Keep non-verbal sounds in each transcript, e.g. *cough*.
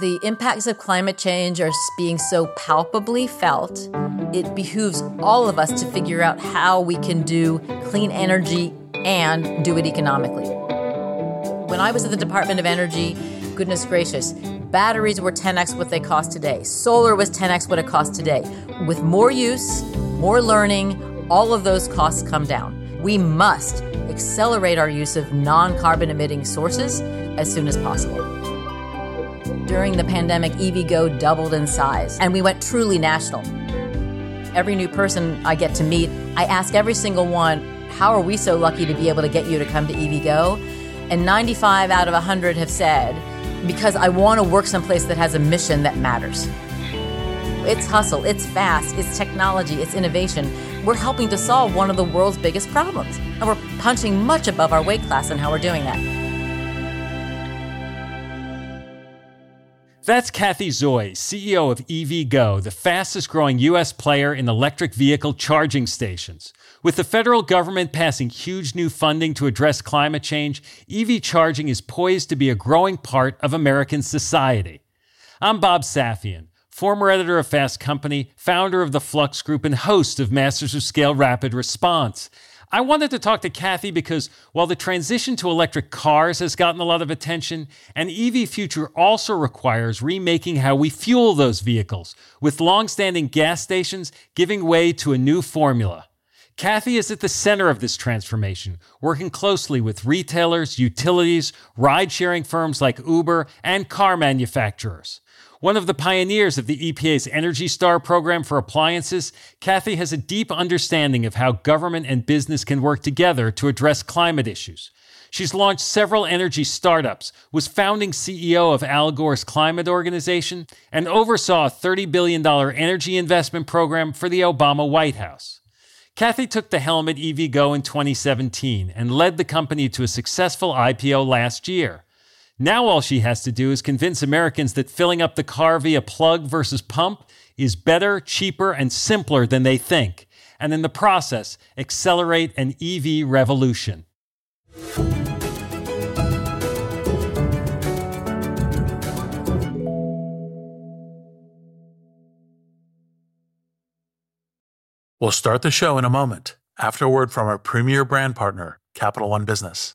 The impacts of climate change are being so palpably felt. It behooves all of us to figure out how we can do clean energy and do it economically. When I was at the Department of Energy, goodness gracious, batteries were 10x what they cost today. Solar was 10x what it costs today. With more use, more learning, all of those costs come down. We must accelerate our use of non carbon emitting sources as soon as possible. During the pandemic, EVgo doubled in size, and we went truly national. Every new person I get to meet, I ask every single one, How are we so lucky to be able to get you to come to EVgo? And 95 out of 100 have said, Because I want to work someplace that has a mission that matters. It's hustle, it's fast, it's technology, it's innovation. We're helping to solve one of the world's biggest problems. And we're punching much above our weight class in how we're doing that. That's Cathy Zoi, CEO of EVgo, the fastest growing U.S. player in electric vehicle charging stations. With the federal government passing huge new funding to address climate change, EV charging is poised to be a growing part of American society. I'm Bob Safian, former editor of Fast Company, founder of the Flux Group, and host of Masters of Scale Rapid Response. I wanted to talk to Cathy because while the transition to electric cars has gotten a lot of attention, an EV future also requires remaking how we fuel those vehicles, with long-standing gas stations giving way to a new formula. Cathy is at the center of this transformation, working closely with retailers, utilities, ride sharing firms like Uber, and car manufacturers. One of the pioneers of the EPA's Energy Star program for appliances, Cathy has a deep understanding of how government and business can work together to address climate issues. She's launched several energy startups, was founding CEO of Al Gore's climate organization, and oversaw a $30 billion energy investment program for the Obama White House. Cathy took the helm at EVgo in 2017 and led the company to a successful IPO last year. Now all she has to do is convince Americans that filling up the car via plug versus pump is better, cheaper, and simpler than they think, and in the process, accelerate an EV revolution. We'll start the show in a moment after a word from our premier brand partner, Capital One Business.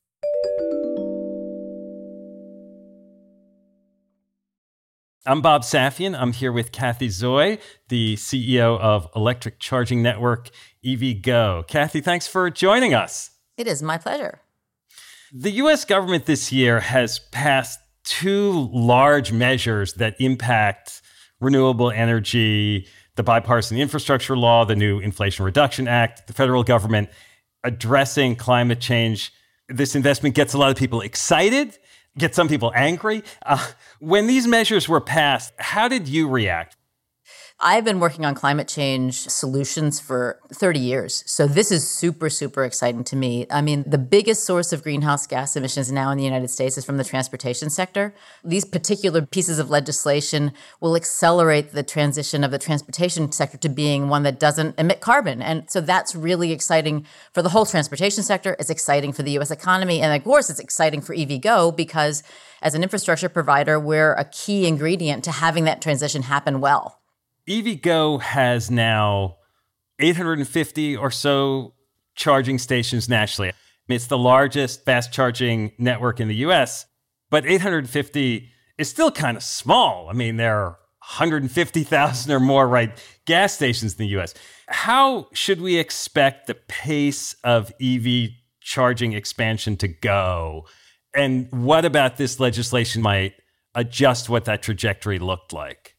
I'm Bob Safian. I'm here with Cathy Zoi, the CEO of electric charging network EVgo. Cathy, thanks for joining us. It is my pleasure. The US government this year has passed two large measures that impact renewable energy, the bipartisan infrastructure law, the new Inflation Reduction Act, the federal government addressing climate change. This investment gets a lot of people excited, gets some people angry. Uh, when these measures were passed, how did you react? I've been working on climate change solutions for 30 years. So this is super, super exciting to me. I mean, the biggest source of greenhouse gas emissions now in the United States is from the transportation sector. These particular pieces of legislation will accelerate the transition of the transportation sector to being one that doesn't emit carbon. And so that's really exciting for the whole transportation sector. It's exciting for the US economy. And of course, it's exciting for EVgo because as an infrastructure provider, we're a key ingredient to having that transition happen well. EVgo has now 850 or so charging stations nationally. It's the largest fast charging network in the US, but 850 is still kind of small. I mean, there are 150,000 or more right gas stations in the US. How should we expect the pace of EV charging expansion to go? And what about this legislation might adjust what that trajectory looked like?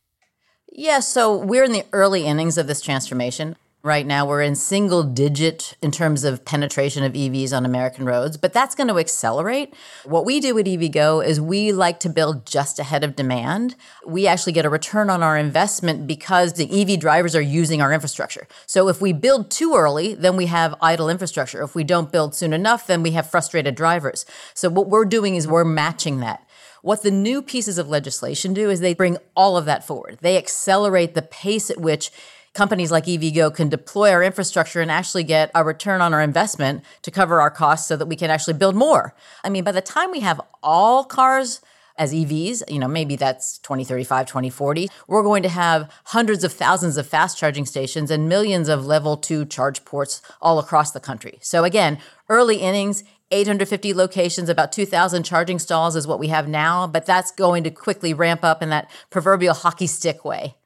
Yeah, so we're in the early innings of this transformation. Right now, we're in single digit in terms of penetration of EVs on American roads, but that's going to accelerate. What we do at EVgo is we like to build just ahead of demand. We actually get a return on our investment because the EV drivers are using our infrastructure. So if we build too early, then we have idle infrastructure. If we don't build soon enough, then we have frustrated drivers. So what we're doing is we're matching that. What the new pieces of legislation do is they bring all of that forward. They accelerate the pace at which companies like EVgo can deploy our infrastructure and actually get a return on our investment to cover our costs so that we can actually build more. I mean, by the time we have all cars as EVs, you know, maybe that's 2035, 2040, we're going to have hundreds of thousands of fast charging stations and millions of level two charge ports all across the country. So again, early innings, 850 locations, about 2,000 charging stalls is what we have now, but that's going to quickly ramp up in that proverbial hockey stick way.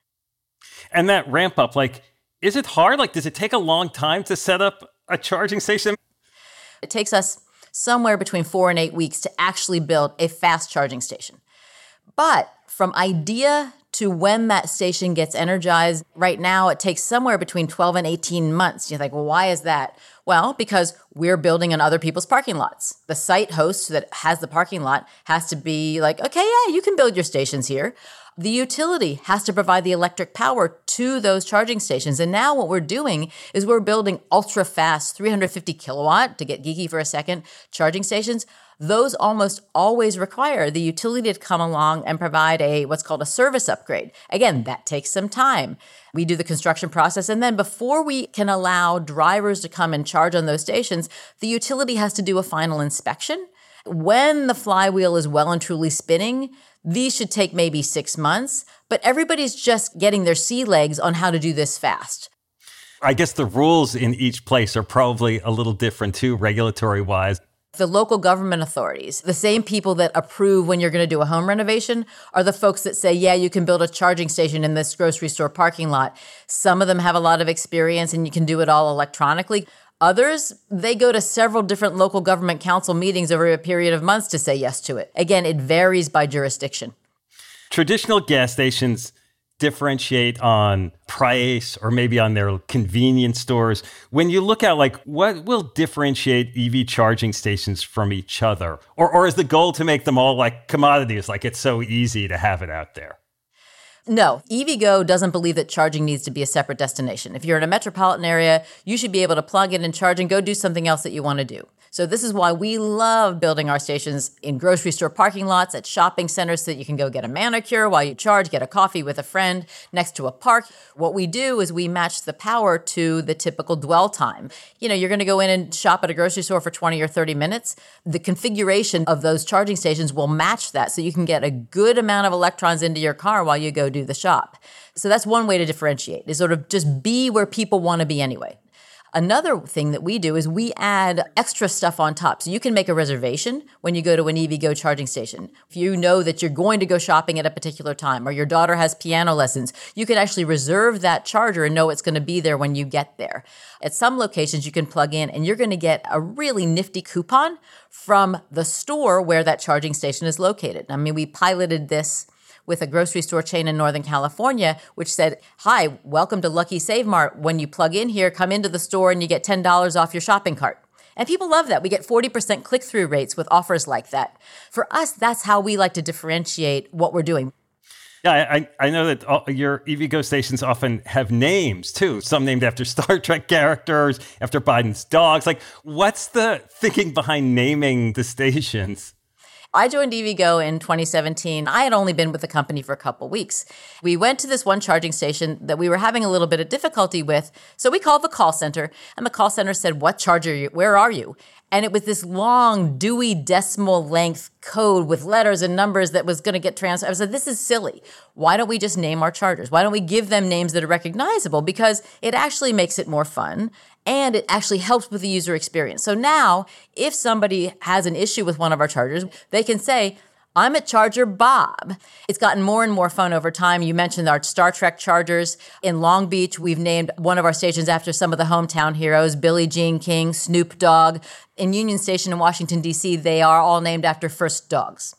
And that ramp up, like, is it hard? Like, does it take a long time to set up a charging station? It takes us somewhere between four and eight weeks to actually build a fast charging station. But from idea to when that station gets energized, right now it takes somewhere between 12 and 18 months. You're like, well, why is that? Well, because we're building on other people's parking lots. The site host that has the parking lot has to be like, okay, yeah, you can build your stations here. The utility has to provide the electric power to those charging stations. And now what we're doing is we're building ultra fast 350 kilowatt, to get geeky for a second, charging stations those almost always require the utility to come along and provide a what's called a service upgrade. Again, that takes some time. We do the construction process and then before we can allow drivers to come and charge on those stations, the utility has to do a final inspection. When the flywheel is well and truly spinning, these should take maybe 6 months, but everybody's just getting their sea legs on how to do this fast. I guess the rules in each place are probably a little different too, regulatory wise. The local government authorities, the same people that approve when you're going to do a home renovation, are the folks that say, yeah, you can build a charging station in this grocery store parking lot. Some of them have a lot of experience and you can do it all electronically. Others, they go to several different local government council meetings over a period of months to say yes to it. Again, it varies by jurisdiction. Traditional gas stations differentiate on price or maybe on their convenience stores. When you look at like what will differentiate EV charging stations from each other? Or or is the goal to make them all like commodities like it's so easy to have it out there? No, EVgo doesn't believe that charging needs to be a separate destination. If you're in a metropolitan area, you should be able to plug in and charge and go do something else that you want to do. So this is why we love building our stations in grocery store parking lots, at shopping centers so that you can go get a manicure while you charge, get a coffee with a friend next to a park. What we do is we match the power to the typical dwell time. You know, you're going to go in and shop at a grocery store for 20 or 30 minutes. The configuration of those charging stations will match that so you can get a good amount of electrons into your car while you go do the shop. So that's one way to differentiate is sort of just be where people want to be anyway. Another thing that we do is we add extra stuff on top. So you can make a reservation when you go to an EVgo charging station. If you know that you're going to go shopping at a particular time or your daughter has piano lessons, you can actually reserve that charger and know it's going to be there when you get there. At some locations, you can plug in and you're going to get a really nifty coupon from the store where that charging station is located. I mean, we piloted this with a grocery store chain in Northern California, which said, Hi, welcome to Lucky Save Mart. When you plug in here, come into the store and you get $10 off your shopping cart. And people love that. We get 40% click through rates with offers like that. For us, that's how we like to differentiate what we're doing. Yeah, I, I know that all, your EVgo stations often have names too. Some named after *laughs* Star Trek characters, after Biden's dogs. Like, what's the thinking behind naming the stations? I joined EVgo in 2017. I had only been with the company for a couple weeks. We went to this one charging station that we were having a little bit of difficulty with. So we called the call center, and the call center said, What charger are you? Where are you? And it was this long Dewey decimal length code with letters and numbers that was going to get transferred. I said, this is silly. Why don't we just name our chargers? Why don't we give them names that are recognizable? Because it actually makes it more fun and it actually helps with the user experience. So now, if somebody has an issue with one of our chargers, they can say, I'm at Charger Bob. It's gotten more and more fun over time. You mentioned our Star Trek chargers. In Long Beach, we've named one of our stations after some of the hometown heroes Billie Jean King, Snoop Dogg. In Union Station in Washington, D.C., they are all named after first dogs.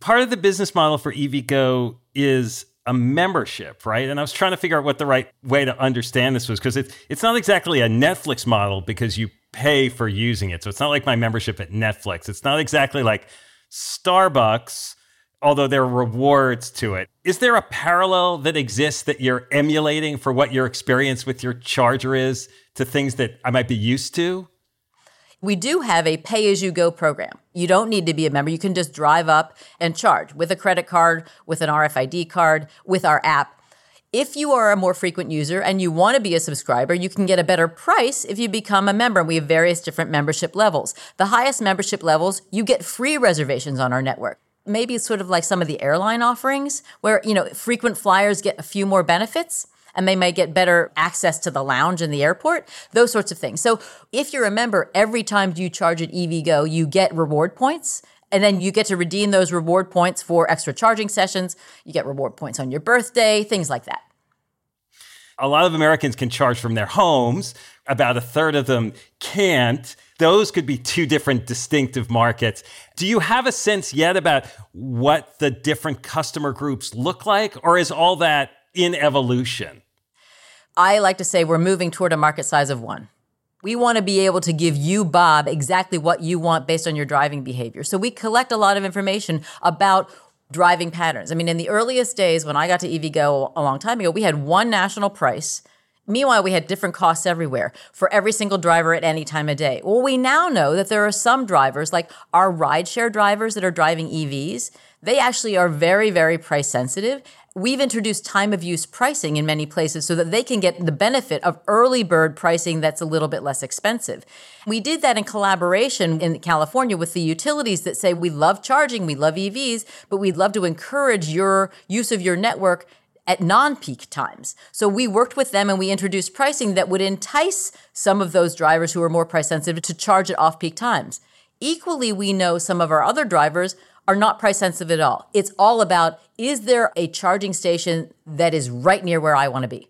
Part of the business model for EVgo is a membership, right? And I was trying to figure out what the right way to understand this was because it's it's not exactly a Netflix model because you pay for using it. So it's not like my membership at Netflix. It's not exactly like Starbucks, although there are rewards to it. Is there a parallel that exists that you're emulating for what your experience with your charger is to things that I might be used to? We do have a pay as you go program. You don't need to be a member. You can just drive up and charge with a credit card, with an RFID card, with our app. If you are a more frequent user and you want to be a subscriber, you can get a better price if you become a member. We have various different membership levels. The highest membership levels, you get free reservations on our network. Maybe it's sort of like some of the airline offerings where, you know, frequent flyers get a few more benefits and they may get better access to the lounge in the airport, those sorts of things. So if you're a member, every time you charge at EVgo, you get reward points and then you get to redeem those reward points for extra charging sessions. You get reward points on your birthday, things like that. A lot of Americans can charge from their homes, about a third of them can't. Those could be two different distinctive markets. Do you have a sense yet about what the different customer groups look like, or is all that in evolution? I like to say we're moving toward a market size of one. We want to be able to give you, Bob, exactly what you want based on your driving behavior. So we collect a lot of information about driving patterns. I mean, in the earliest days when I got to EVgo a long time ago, we had one national price. Meanwhile, we had different costs everywhere for every single driver at any time of day. Well, we now know that there are some drivers, like our rideshare drivers that are driving EVs, they actually are very, very price sensitive we've introduced time of use pricing in many places so that they can get the benefit of early bird pricing that's a little bit less expensive. We did that in collaboration in California with the utilities that say we love charging, we love EVs, but we'd love to encourage your use of your network at non peak times. So we worked with them and we introduced pricing that would entice some of those drivers who are more price sensitive to charge at off peak times. Equally, we know some of our other drivers are not price sensitive at all. It's all about is there a charging station that is right near where I want to be?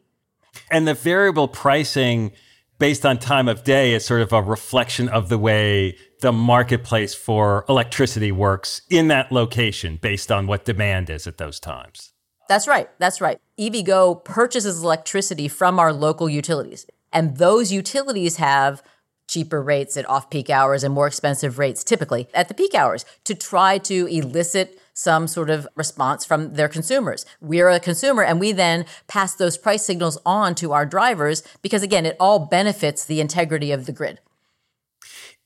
And the variable pricing based on time of day is sort of a reflection of the way the marketplace for electricity works in that location based on what demand is at those times. That's right. That's right. EVgo purchases electricity from our local utilities, and those utilities have cheaper rates at off peak hours and more expensive rates typically at the peak hours to try to elicit some sort of response from their consumers. We're a consumer and we then pass those price signals on to our drivers because, again, it all benefits the integrity of the grid.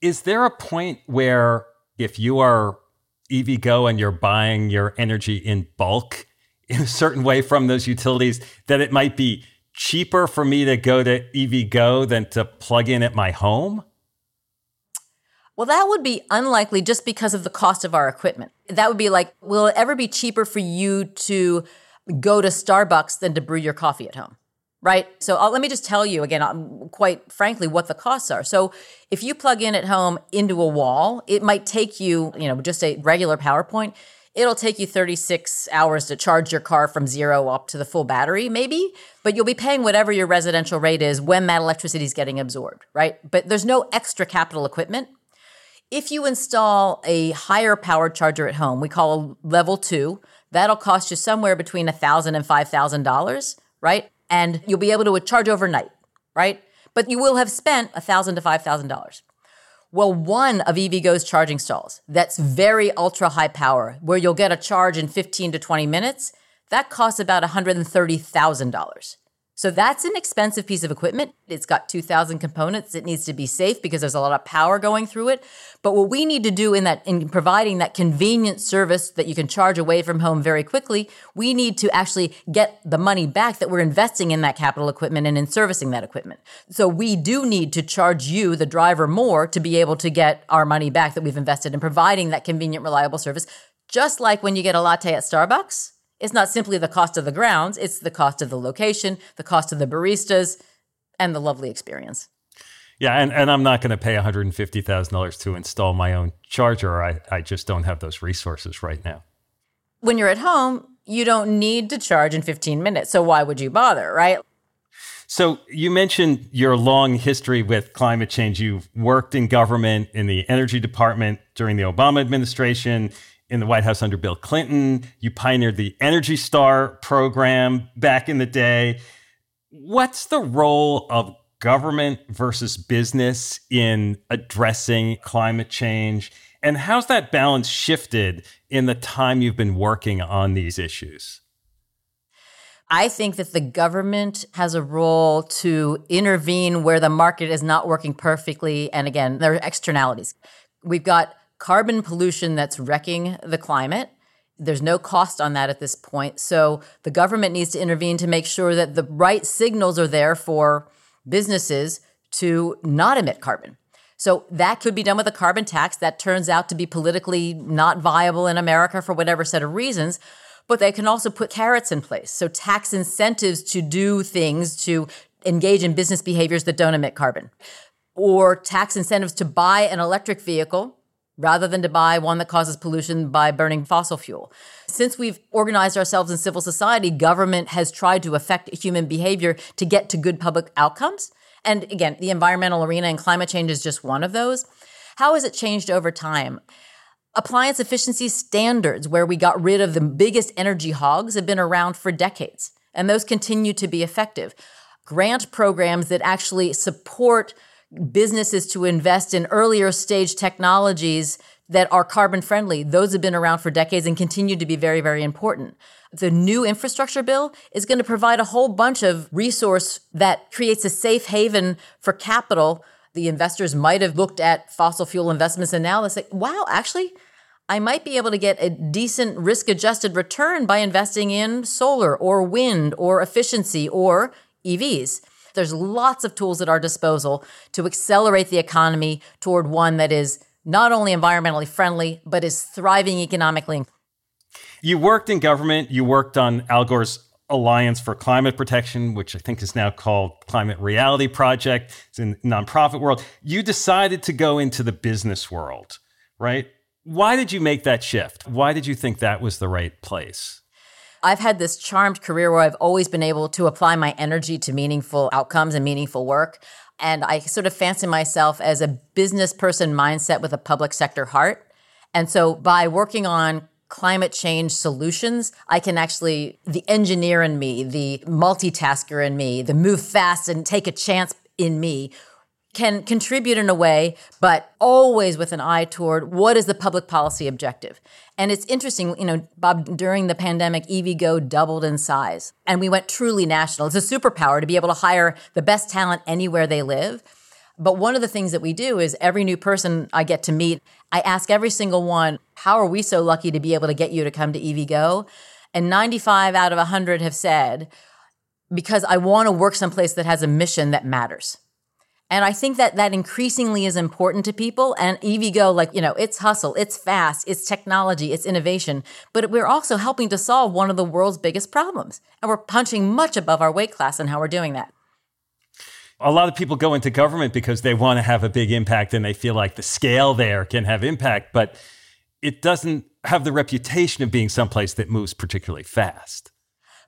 Is there a point where if you are EVgo and you're buying your energy in bulk in a certain way from those utilities, that it might be cheaper for me to go to EVgo than to plug in at my home? Well, that would be unlikely just because of the cost of our equipment. That would be like, will it ever be cheaper for you to go to Starbucks than to brew your coffee at home? Right? So I'll, let me just tell you again, um, quite frankly, what the costs are. So if you plug in at home into a wall, it might take you, you know, just a regular PowerPoint it'll take you 36 hours to charge your car from zero up to the full battery, maybe, but you'll be paying whatever your residential rate is when that electricity is getting absorbed, right? But there's no extra capital equipment. If you install a higher powered charger at home, we call a level two, That'll cost you somewhere between $1,000 and $5,000, right? And you'll be able to charge overnight, right? But you will have spent 1,000 to $5,000. Well, one of EVgo's charging stalls that's very ultra high power, where you'll get a charge in 15 to 20 minutes, that costs about $130,000. So that's an expensive piece of equipment. It's got 2,000 components. It needs to be safe because there's a lot of power going through it. But what we need to do in that, in providing that convenient service that you can charge away from home very quickly, we need to actually get the money back that we're investing in that capital equipment and in servicing that equipment. So we do need to charge you, the driver, more to be able to get our money back that we've invested in providing that convenient, reliable service. Just like when you get a latte at Starbucks, it's not simply the cost of the grounds, it's the cost of the location, the cost of the baristas, and the lovely experience. Yeah, and, and I'm not going to pay $150,000 to install my own charger. I, I just don't have those resources right now. When you're at home, you don't need to charge in 15 minutes. So why would you bother, right? So you mentioned your long history with climate change. You've worked in government, in the energy department during the Obama administration in the White House under Bill Clinton. You pioneered the Energy Star program back in the day. What's the role of government versus business in addressing climate change? And how's that balance shifted in the time you've been working on these issues? I think that the government has a role to intervene where the market is not working perfectly. And again, there are externalities. We've got carbon pollution that's wrecking the climate. There's no cost on that at this point. So the government needs to intervene to make sure that the right signals are there for businesses to not emit carbon. So that could be done with a carbon tax that turns out to be politically not viable in America for whatever set of reasons. But they can also put carrots in place. So tax incentives to do things to engage in business behaviors that don't emit carbon, or tax incentives to buy an electric vehicle rather than to buy one that causes pollution by burning fossil fuel. Since we've organized ourselves in civil society, government has tried to affect human behavior to get to good public outcomes. And again, the environmental arena and climate change is just one of those. How has it changed over time? Appliance efficiency standards, where we got rid of the biggest energy hogs, have been around for decades, and those continue to be effective. Grant programs that actually support businesses to invest in earlier stage technologies that are carbon friendly. Those have been around for decades and continue to be very, very important. The new infrastructure bill is going to provide a whole bunch of resource that creates a safe haven for capital. The investors might have looked at fossil fuel investments and now they say, wow, actually, I might be able to get a decent risk adjusted return by investing in solar or wind or efficiency or EVs. There's lots of tools at our disposal to accelerate the economy toward one that is not only environmentally friendly, but is thriving economically. You worked in government, you worked on Al Gore's Alliance for Climate Protection, which I think is now called Climate Reality Project. It's in nonprofit world. You decided to go into the business world, right? Why did you make that shift? Why did you think that was the right place? I've had this charmed career where I've always been able to apply my energy to meaningful outcomes and meaningful work. And I sort of fancy myself as a business person mindset with a public sector heart. And so by working on climate change solutions, I can actually, the engineer in me, the multitasker in me, the move fast and take a chance in me can contribute in a way, but always with an eye toward what is the public policy objective. And it's interesting, you know, Bob, during the pandemic, EVgo doubled in size and we went truly national. It's a superpower to be able to hire the best talent anywhere they live. But one of the things that we do is every new person I get to meet, I ask every single one, how are we so lucky to be able to get you to come to EVgo? And 95 out of 100 have said, because I want to work someplace that has a mission that matters. And I think that that increasingly is important to people. And EVgo, like, you know, it's hustle, it's fast, it's technology, it's innovation. But we're also helping to solve one of the world's biggest problems. And we're punching much above our weight class in how we're doing that. A lot of people go into government because they want to have a big impact and they feel like the scale there can have impact, but it doesn't have the reputation of being someplace that moves particularly fast.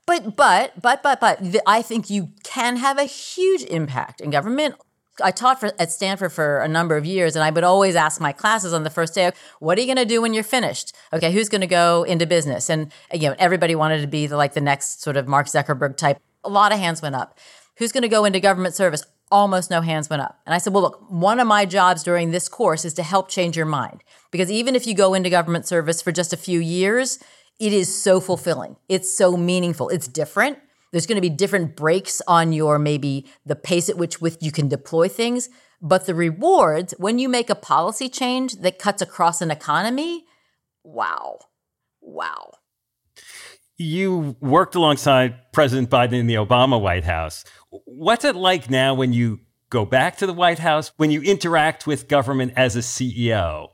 But, but, but, but, but, I think you can have a huge impact in government I taught for, at Stanford for a number of years, and I would always ask my classes on the first day, "What are you going to do when you're finished? Okay, who's going to go into business?" And again, everybody wanted to be the, like the next sort of Mark Zuckerberg type. A lot of hands went up. Who's going to go into government service? Almost no hands went up. And I said, "Well, look, one of my jobs during this course is to help change your mind because even if you go into government service for just a few years, it is so fulfilling. It's so meaningful. It's different." There's going to be different breaks on your maybe the pace at which with you can deploy things, but the rewards when you make a policy change that cuts across an economy, wow. Wow. You worked alongside President Biden in the Obama White House. What's it like now when you go back to the White House, when you interact with government as a CEO?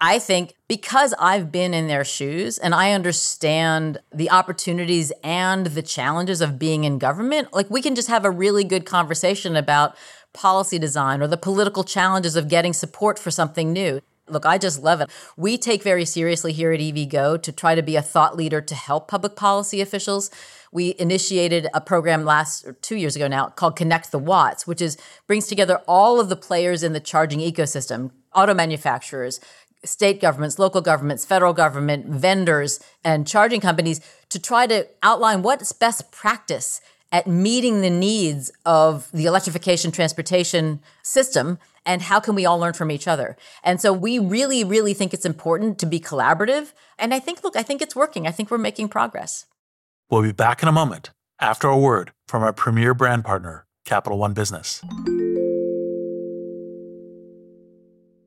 I think because I've been in their shoes and I understand the opportunities and the challenges of being in government, like we can just have a really good conversation about policy design or the political challenges of getting support for something new. Look, I just love it. We take very seriously here at EVgo to try to be a thought leader to help public policy officials. We initiated a program last two years ago now called Connect the Watts, which is brings together all of the players in the charging ecosystem, auto manufacturers, state governments, local governments, federal government, vendors, and charging companies to try to outline what's best practice at meeting the needs of the electrification transportation system and how can we all learn from each other. And so we really, really think it's important to be collaborative. And I think, look, I think it's working. I think we're making progress. We'll be back in a moment after a word from our premier brand partner, Capital One Business.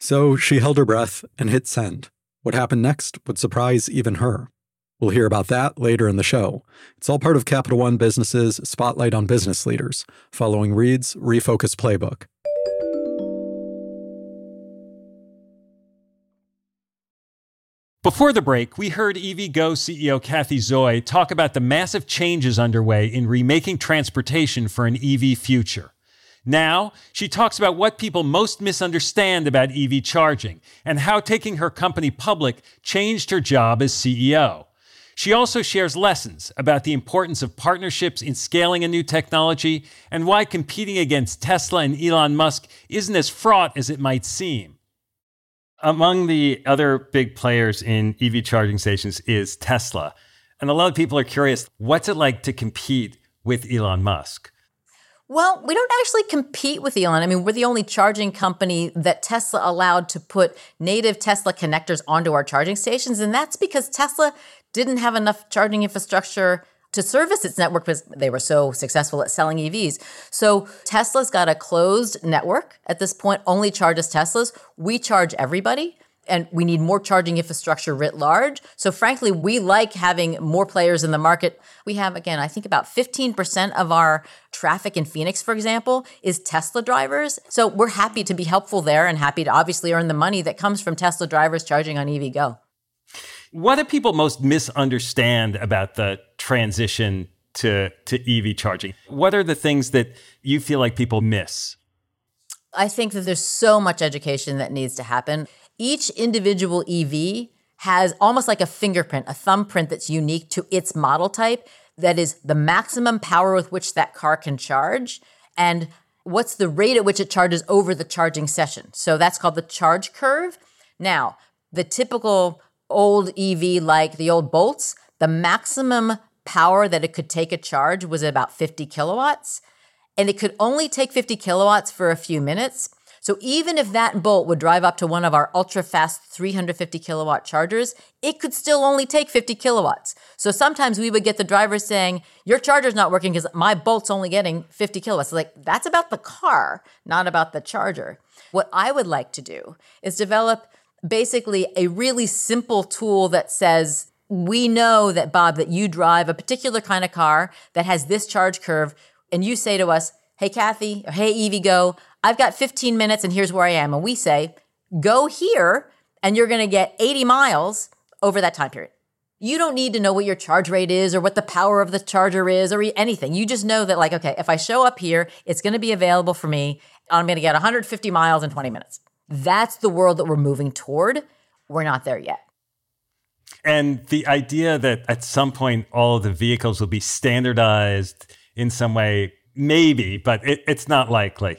So she held her breath and hit send. What happened next would surprise even her. We'll hear about that later in the show. It's all part of Capital One Business's Spotlight on Business Leaders, following Reid's Refocus Playbook. Before the break, we heard EVgo CEO Cathy Zoi talk about the massive changes underway in remaking transportation for an EV future. Now, she talks about what people most misunderstand about EV charging and how taking her company public changed her job as CEO. She also shares lessons about the importance of partnerships in scaling a new technology and why competing against Tesla and Elon Musk isn't as fraught as it might seem. Among the other big players in EV charging stations is Tesla. And a lot of people are curious what's it like to compete with Elon Musk? Well, we don't actually compete with Elon. I mean, we're the only charging company that Tesla allowed to put native Tesla connectors onto our charging stations. And that's because Tesla didn't have enough charging infrastructure to service its network because they were so successful at selling EVs. So Tesla's got a closed network at this point, only charges Teslas. We charge everybody and we need more charging infrastructure writ large. So, frankly, we like having more players in the market. We have, again, I think about 15% of our traffic in Phoenix, for example, is Tesla drivers. So, we're happy to be helpful there and happy to obviously earn the money that comes from Tesla drivers charging on EVgo. What do people most misunderstand about the transition to, to EV charging? What are the things that you feel like people miss? I think that there's so much education that needs to happen each individual EV has almost like a fingerprint, a thumbprint that's unique to its model type that is the maximum power with which that car can charge and what's the rate at which it charges over the charging session. So that's called the charge curve. Now, the typical old EV like the old Bolts, the maximum power that it could take a charge was about 50 kilowatts. and it could only take 50 kilowatts for a few minutes. So even if that bolt would drive up to one of our ultra fast 350 kilowatt chargers, it could still only take 50 kilowatts. So sometimes we would get the drivers saying, Your charger's not working because my bolt's only getting 50 kilowatts. Like, that's about the car, not about the charger. What I would like to do is develop basically a really simple tool that says, We know that, Bob, that you drive a particular kind of car that has this charge curve. And you say to us, Hey, Cathy, or Hey, EVgo, I've got 15 minutes and here's where I am. And we say, go here and you're going to get 80 miles over that time period. You don't need to know what your charge rate is or what the power of the charger is or anything. You just know that, like, okay, if I show up here, it's going to be available for me. I'm going to get 150 miles in 20 minutes. That's the world that we're moving toward. We're not there yet. And the idea that at some point all of the vehicles will be standardized in some way, maybe, but it, it's not likely.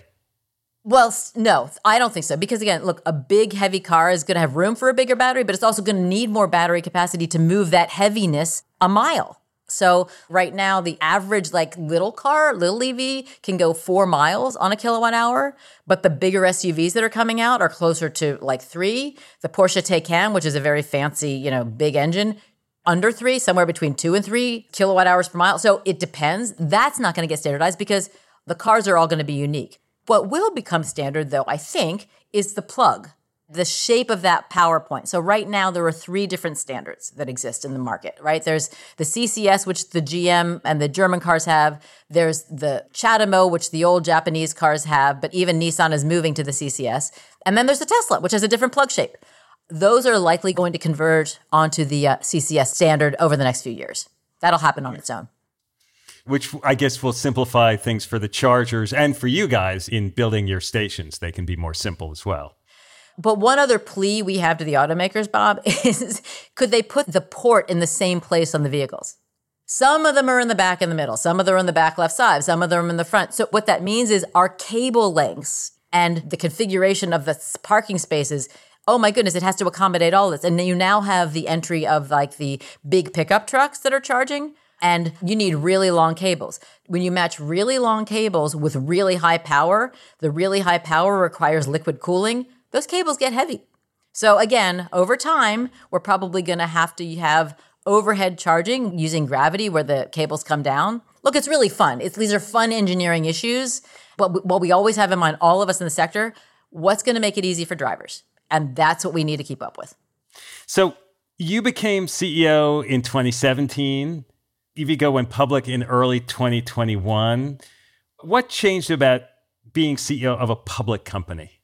Well, no, I don't think so. Because again, look, a big, heavy car is going to have room for a bigger battery, but it's also going to need more battery capacity to move that heaviness a mile. So right now, the average like little car, little EV can go four miles on a kilowatt hour, but the bigger SUVs that are coming out are closer to like three. The Porsche Taycan, which is a very fancy, you know, big engine, under three, somewhere between two and three kilowatt hours per mile. So it depends. That's not going to get standardized because the cars are all going to be unique. What will become standard, though, I think, is the plug, the shape of that PowerPoint. So right now there are three different standards that exist in the market, right? There's the CCS, which the GM and the German cars have. There's the CHAdeMO, which the old Japanese cars have, but even Nissan is moving to the CCS. And then there's the Tesla, which has a different plug shape. Those are likely going to converge onto the uh, CCS standard over the next few years. That'll happen on its own which I guess will simplify things for the chargers and for you guys in building your stations. They can be more simple as well. But one other plea we have to the automakers, Bob, *laughs* is could they put the port in the same place on the vehicles? Some of them are in the back and the middle, some of them are in the back left side, some of them are in the front. So what that means is our cable lengths and the configuration of the parking spaces oh my goodness, it has to accommodate all this. And you now have the entry of like the big pickup trucks that are charging and you need really long cables. When you match really long cables with really high power, the really high power requires liquid cooling. Those cables get heavy. So again, over time, we're probably going to have to have overhead charging using gravity where the cables come down. Look, it's really fun. It's, these are fun engineering issues. But what we always have in mind, all of us in the sector, what's going to make it easy for drivers? And that's what we need to keep up with. So you became CEO in 2017. EVgo went public in early 2021. What changed about being CEO of a public company?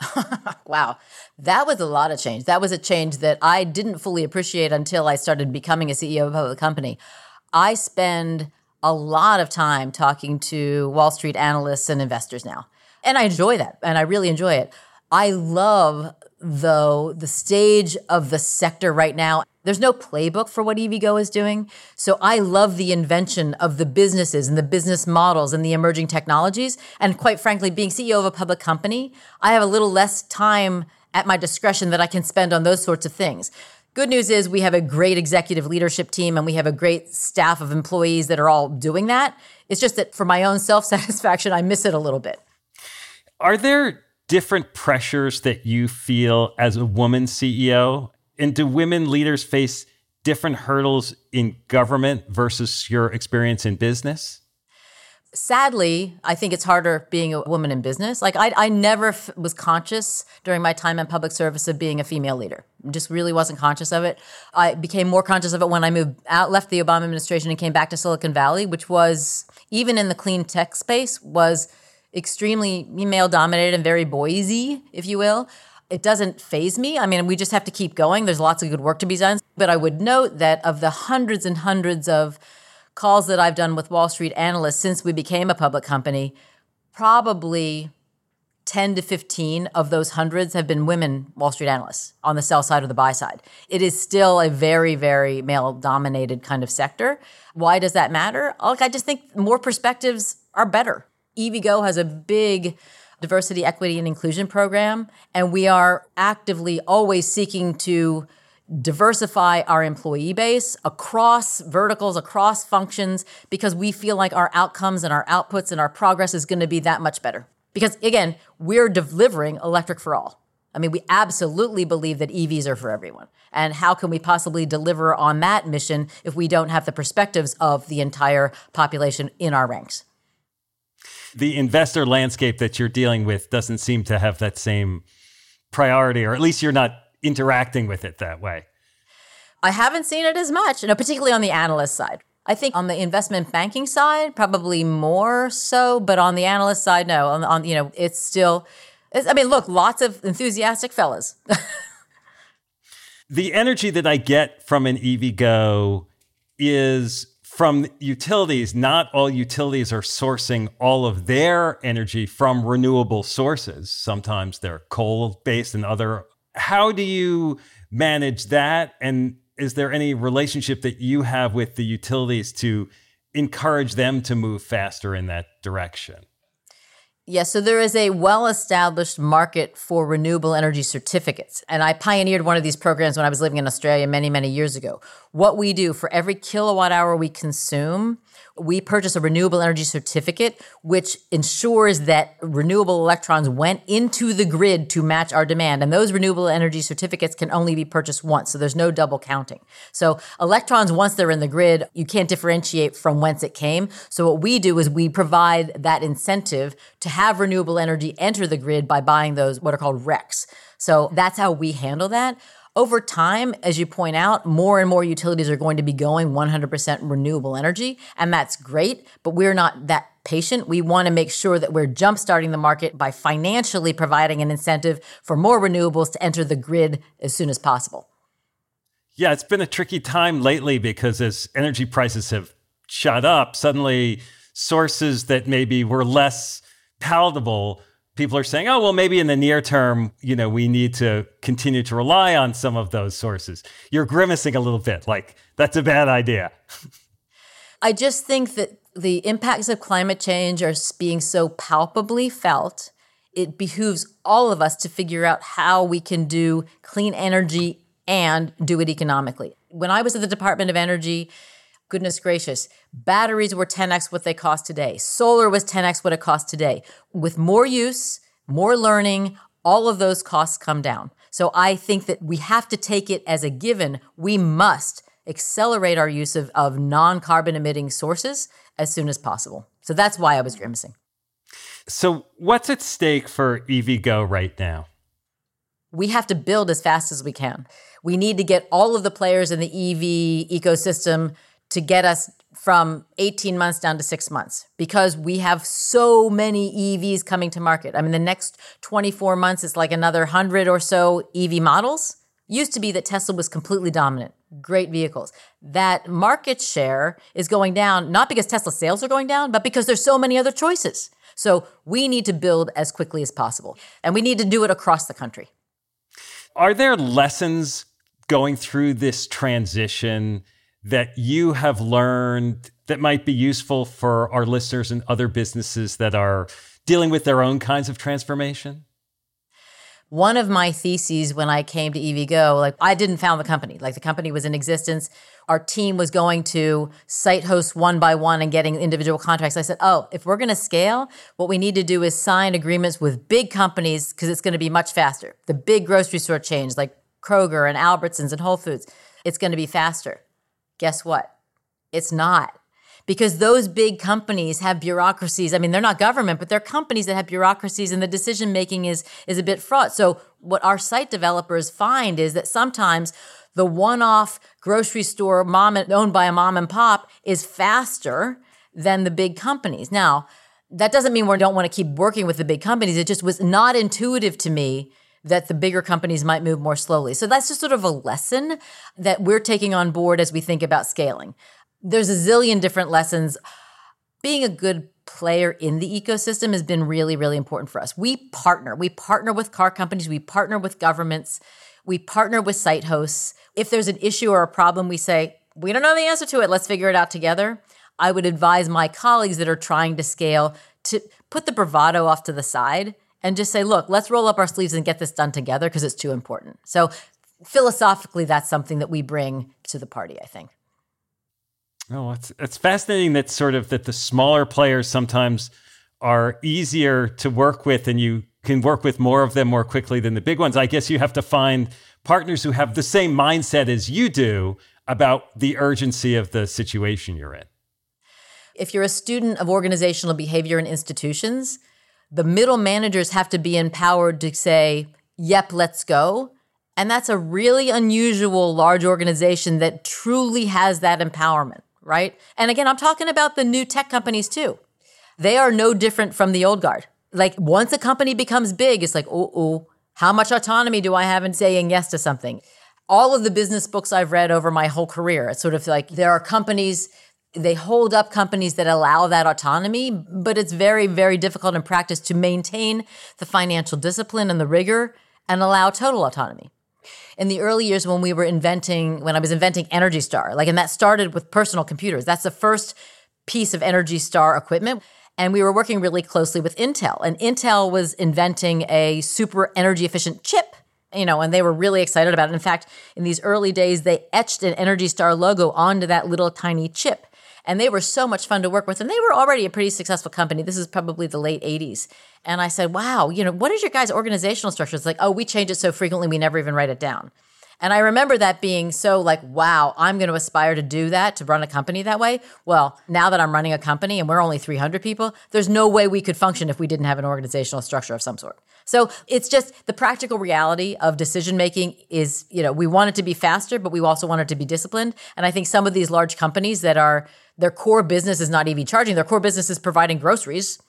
*laughs* wow, that was a lot of change. That was a change that I didn't fully appreciate until I started becoming a CEO of a public company. I spend a lot of time talking to Wall Street analysts and investors now. And I enjoy that. And I really enjoy it. I love, though, the stage of the sector right now there's no playbook for what EVgo is doing. So I love the invention of the businesses and the business models and the emerging technologies. And quite frankly, being CEO of a public company, I have a little less time at my discretion that I can spend on those sorts of things. Good news is we have a great executive leadership team and we have a great staff of employees that are all doing that. It's just that for my own self satisfaction, I miss it a little bit. Are there different pressures that you feel as a woman CEO and do women leaders face different hurdles in government versus your experience in business? Sadly, I think it's harder being a woman in business. Like I, I never f- was conscious during my time in public service of being a female leader. Just really wasn't conscious of it. I became more conscious of it when I moved out, left the Obama administration, and came back to Silicon Valley, which was even in the clean tech space was extremely male dominated and very boysy, if you will. It doesn't phase me. I mean, we just have to keep going. There's lots of good work to be done. But I would note that of the hundreds and hundreds of calls that I've done with Wall Street analysts since we became a public company, probably 10 to 15 of those hundreds have been women Wall Street analysts on the sell side or the buy side. It is still a very, very male dominated kind of sector. Why does that matter? Look, I just think more perspectives are better. EVgo has a big diversity, equity, and inclusion program. And we are actively always seeking to diversify our employee base across verticals, across functions, because we feel like our outcomes and our outputs and our progress is going to be that much better. Because again, we're delivering electric for all. I mean, we absolutely believe that EVs are for everyone. And how can we possibly deliver on that mission if we don't have the perspectives of the entire population in our ranks? The investor landscape that you're dealing with doesn't seem to have that same priority, or at least you're not interacting with it that way. I haven't seen it as much, you know, particularly on the analyst side. I think on the investment banking side, probably more so, but on the analyst side, no. On, on you know, it's still. It's, I mean, look, lots of enthusiastic fellas. *laughs* the energy that I get from an EVgo is from utilities. Not all utilities are sourcing all of their energy from renewable sources. Sometimes they're coal based and other. How do you manage that? And is there any relationship that you have with the utilities to encourage them to move faster in that direction? Yes, so there is a well established market for renewable energy certificates. And I pioneered one of these programs when I was living in Australia many, many years ago. What we do for every kilowatt hour we consume, we purchase a renewable energy certificate, which ensures that renewable electrons went into the grid to match our demand. And those renewable energy certificates can only be purchased once. So there's no double counting. So electrons, once they're in the grid, you can't differentiate from whence it came. So what we do is we provide that incentive to have renewable energy enter the grid by buying those, what are called RECs. So that's how we handle that. Over time, as you point out, more and more utilities are going to be going 100% renewable energy, and that's great, but we're not that patient. We want to make sure that we're jumpstarting the market by financially providing an incentive for more renewables to enter the grid as soon as possible. Yeah, it's been a tricky time lately because as energy prices have shot up, suddenly sources that maybe were less palatable people are saying, oh, well, maybe in the near term, you know, we need to continue to rely on some of those sources. You're grimacing a little bit, like that's a bad idea. *laughs* I just think that the impacts of climate change are being so palpably felt. It behooves all of us to figure out how we can do clean energy and do it economically. When I was at the Department of Energy, goodness gracious, batteries were 10x what they cost today. Solar was 10x what it costs today. With more use, more learning, all of those costs come down. So I think that we have to take it as a given. We must accelerate our use of, of non carbon emitting sources as soon as possible. So that's why I was grimacing. So, what's at stake for EVgo right now? We have to build as fast as we can. We need to get all of the players in the EV ecosystem to get us from 18 months down to six months because we have so many EVs coming to market. I mean, the next 24 months, it's like another 100 or so EV models. Used to be that Tesla was completely dominant, great vehicles. That market share is going down, not because Tesla sales are going down, but because there's so many other choices. So we need to build as quickly as possible, and we need to do it across the country. Are there lessons going through this transition that you have learned that might be useful for our listeners and other businesses that are dealing with their own kinds of transformation? One of my theses when I came to EVgo, like I didn't found the company. Like the company was in existence. Our team was going to site hosts one by one and getting individual contracts. I said, oh, if we're going to scale, what we need to do is sign agreements with big companies because it's going to be much faster. The big grocery store chains like Kroger and Albertsons and Whole Foods, it's going to be faster. Guess what? It's not. Because those big companies have bureaucracies. I mean, they're not government, but they're companies that have bureaucracies and the decision making is, is a bit fraught. So, what our site developers find is that sometimes the one off grocery store mom owned by a mom and pop is faster than the big companies. Now, that doesn't mean we don't want to keep working with the big companies. It just was not intuitive to me that the bigger companies might move more slowly. So that's just sort of a lesson that we're taking on board as we think about scaling. There's a zillion different lessons. Being a good player in the ecosystem has been really, really important for us. We partner. We partner with car companies, we partner with governments, we partner with site hosts. If there's an issue or a problem, we say, we don't know the answer to it. Let's figure it out together. I would advise my colleagues that are trying to scale to put the bravado off to the side and just say, look, let's roll up our sleeves and get this done together because it's too important. So philosophically, that's something that we bring to the party, I think. Oh, it's it's fascinating that sort of that the smaller players sometimes are easier to work with and you can work with more of them more quickly than the big ones. I guess you have to find partners who have the same mindset as you do about the urgency of the situation you're in. If you're a student of organizational behavior in institutions, the middle managers have to be empowered to say, yep, let's go. And that's a really unusual large organization that truly has that empowerment right? And again, I'm talking about the new tech companies too. They are no different from the old guard. Like once a company becomes big, it's like, oh, oh, how much autonomy do I have in saying yes to something? All of the business books I've read over my whole career, it's sort of like there are companies, they hold up companies that allow that autonomy, but it's very, very difficult in practice to maintain the financial discipline and the rigor and allow total autonomy in the early years when we were inventing, when I was inventing Energy Star, like, and that started with personal computers. That's the first piece of Energy Star equipment. And we were working really closely with Intel. And Intel was inventing a super energy efficient chip, you know, and they were really excited about it. In fact, in these early days, they etched an Energy Star logo onto that little tiny chip and they were so much fun to work with. And they were already a pretty successful company. This is probably the late 80s. And I said, wow, you know, what is your guys' organizational structure? It's like, oh, we change it so frequently, we never even write it down. And I remember that being so like, wow, I'm going to aspire to do that, to run a company that way. Well, now that I'm running a company and we're only 300 people, there's no way we could function if we didn't have an organizational structure of some sort. So it's just the practical reality of decision making is, you know, we want it to be faster, but we also want it to be disciplined. And I think some of these large companies that are, their core business is not EV charging, their core business is providing groceries.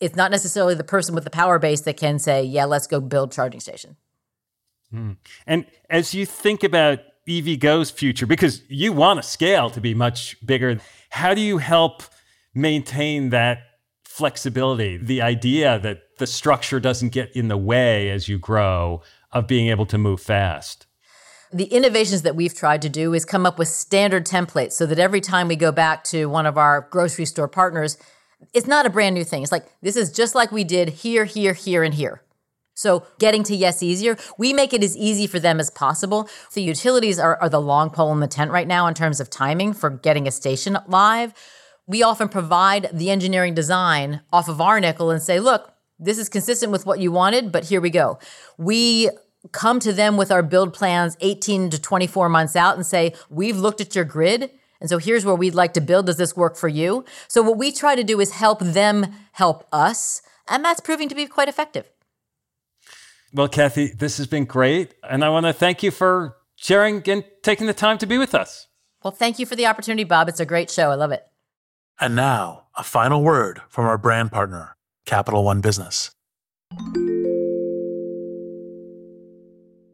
It's not necessarily the person with the power base that can say, yeah, let's go build charging station. Mm. And as you think about EVgo's future, because you want to scale to be much bigger, how do you help maintain that flexibility? The idea that the structure doesn't get in the way as you grow of being able to move fast. The innovations that we've tried to do is come up with standard templates so that every time we go back to one of our grocery store partners, it's not a brand new thing. It's like, this is just like we did here, here, here, and here. So getting to yes easier, we make it as easy for them as possible. The utilities are, are the long pole in the tent right now in terms of timing for getting a station live. We often provide the engineering design off of our nickel and say, look, this is consistent with what you wanted, but here we go. We come to them with our build plans 18 to 24 months out and say, we've looked at your grid. And so here's where we'd like to build. Does this work for you? So what we try to do is help them help us. And that's proving to be quite effective. Well, Cathy, this has been great. And I want to thank you for sharing and taking the time to be with us. Well, thank you for the opportunity, Bob. It's a great show. I love it. And now, a final word from our brand partner, Capital One Business.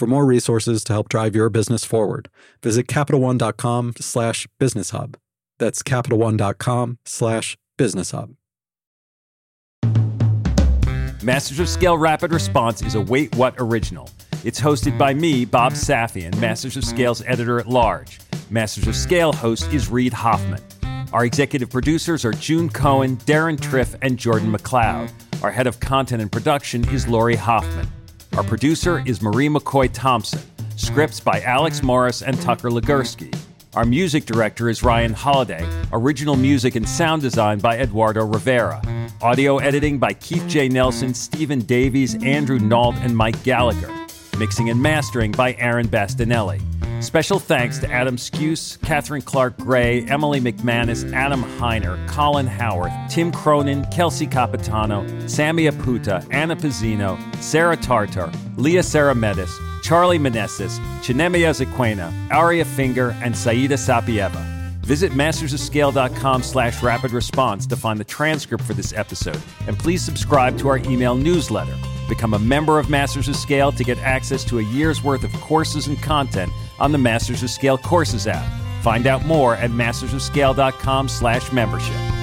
For more resources to help drive your business forward, visit CapitalOne.com slash business hub. That's CapitalOne.com slash business hub. Masters of Scale Rapid Response is a Wait What original. It's hosted by me, Bob Safian, Masters of Scale's editor at large. Masters of Scale host is Reid Hoffman. Our executive producers are June Cohen, Deron Triff, and Jordan McLeod. Our head of content and production is Lori Hoffman. Our producer is Marie McCoy Thompson. Scripts by Alex Morris and Tucker Legursky. Our music director is Ryan Holladay. Original music and sound design by Eduardo Rivera. Audio editing by Keith J. Nelson, Stephen Davies, Andrew Nault, and Mike Gallagher. Mixing and mastering by Aaron Bastinelli. Special thanks to Adam Skuse, Catherine Clark Gray, Emily McManus, Adam Heiner, Colin Howard, Tim Cronin, Kelsey Capitano, Sammy Aputa, Anna Pizzino, Sarah Tartar, Leah Sarametis, Charlie Meneses, Chinemia Zequena, Aria Finger, and Saida Sapieva. Visit mastersofscale.com slash rapid response to find the transcript for this episode, and please subscribe to our email newsletter. Become a member of Masters of Scale to get access to a year's worth of courses and content on the Masters of Scale Courses app. Find out more at mastersofscale.com slash membership.